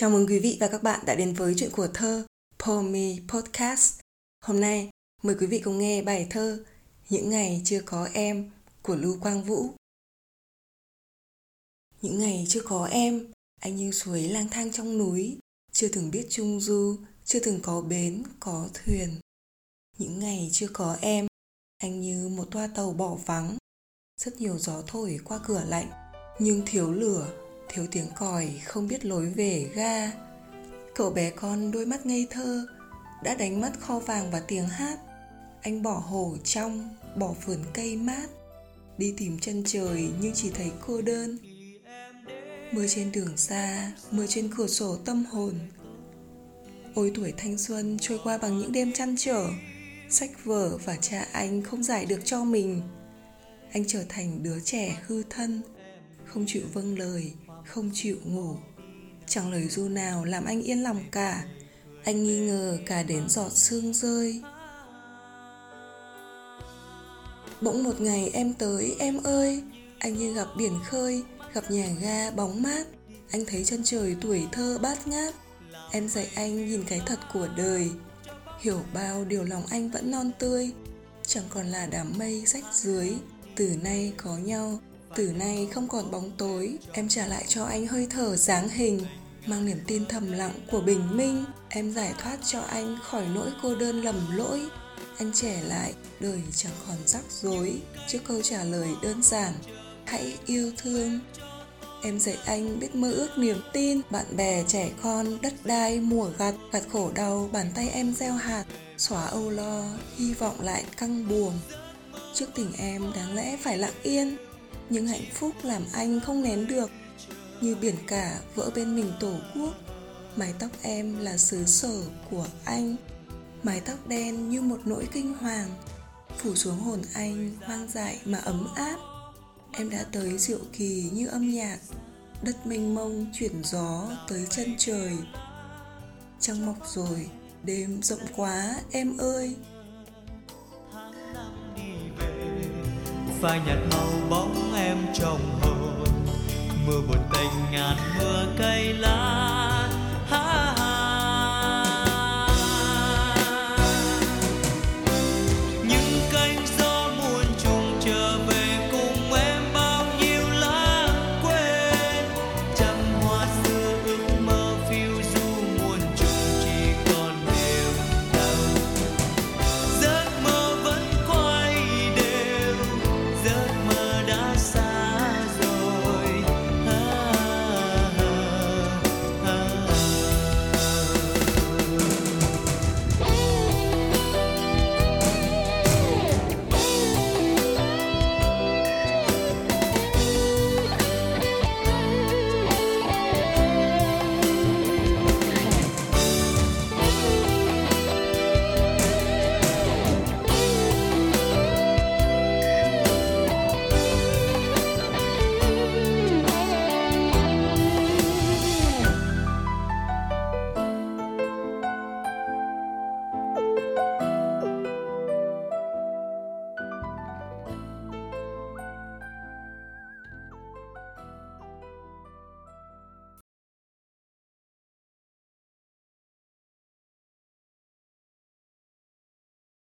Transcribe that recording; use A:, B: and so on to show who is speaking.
A: Chào mừng quý vị và các bạn đã đến với chuyện của thơ Pomi Podcast. Hôm nay, mời quý vị cùng nghe bài thơ Những ngày chưa có em của Lưu Quang Vũ. Những ngày chưa có em, anh như suối lang thang trong núi, chưa từng biết trung du, chưa từng có bến, có thuyền. Những ngày chưa có em, anh như một toa tàu bỏ vắng, rất nhiều gió thổi qua cửa lạnh, nhưng thiếu lửa, thiếu tiếng còi không biết lối về ga. Cậu bé con đôi mắt ngây thơ, đã đánh mất kho vàng và tiếng hát. Anh bỏ hồ trong, bỏ vườn cây mát, đi tìm chân trời nhưng chỉ thấy cô đơn. Mưa trên đường xa, mưa trên cửa sổ tâm hồn. Ôi tuổi thanh xuân trôi qua bằng những đêm chăn trở, sách vở và cha anh không giải được cho mình. Anh trở thành đứa trẻ hư thân, không chịu vâng lời, không chịu ngủ. Chẳng lời du nào làm anh yên lòng cả, anh nghi ngờ cả đến giọt sương rơi. Bỗng một ngày em tới, em ơi, anh như gặp biển khơi, gặp nhà ga bóng mát. Anh thấy chân trời tuổi thơ bát ngát. Em dạy anh nhìn cái thật của đời, hiểu bao điều lòng anh vẫn non tươi, chẳng còn là đám mây rách dưới. Từ nay có nhau, từ nay không còn bóng tối, em trả lại cho anh hơi thở dáng hình, mang niềm tin thầm lặng của bình minh. Em giải thoát cho anh khỏi nỗi cô đơn lầm lỗi, anh trẻ lại đời chẳng còn rắc rối. Trước câu trả lời đơn giản hãy yêu thương. Em dạy anh biết mơ ước niềm tin. Bạn bè trẻ con đất đai mùa gặt gặt khổ đau bàn tay em gieo hạt xóa âu lo hy vọng lại căng buồm trước tình em đáng lẽ phải lặng yên. Những hạnh phúc làm anh không nén được. Như biển cả vỡ bên mình tổ quốc, mái tóc em là xứ sở của anh. Mái tóc đen như một nỗi kinh hoàng, phủ xuống hồn anh hoang dại mà ấm áp. Em đã tới diệu kỳ như âm nhạc, đất mênh mông chuyển gió tới chân trời. Trăng mọc rồi, đêm rộng quá, em ơi!
B: Phai nhạt màu bóng em trong hồn. Mưa buồn tình ngàn mưa cây lá.